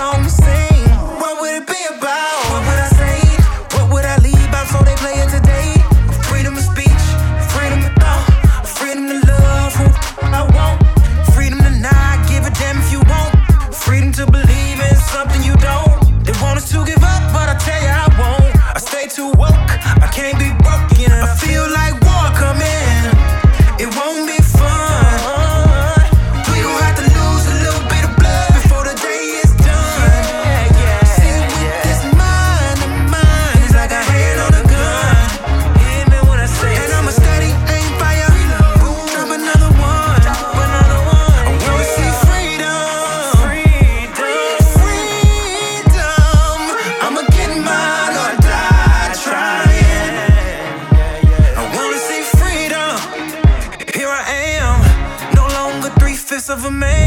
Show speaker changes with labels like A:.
A: on the scene. never made